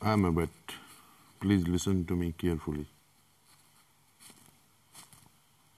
I am a bit. Please listen to me carefully.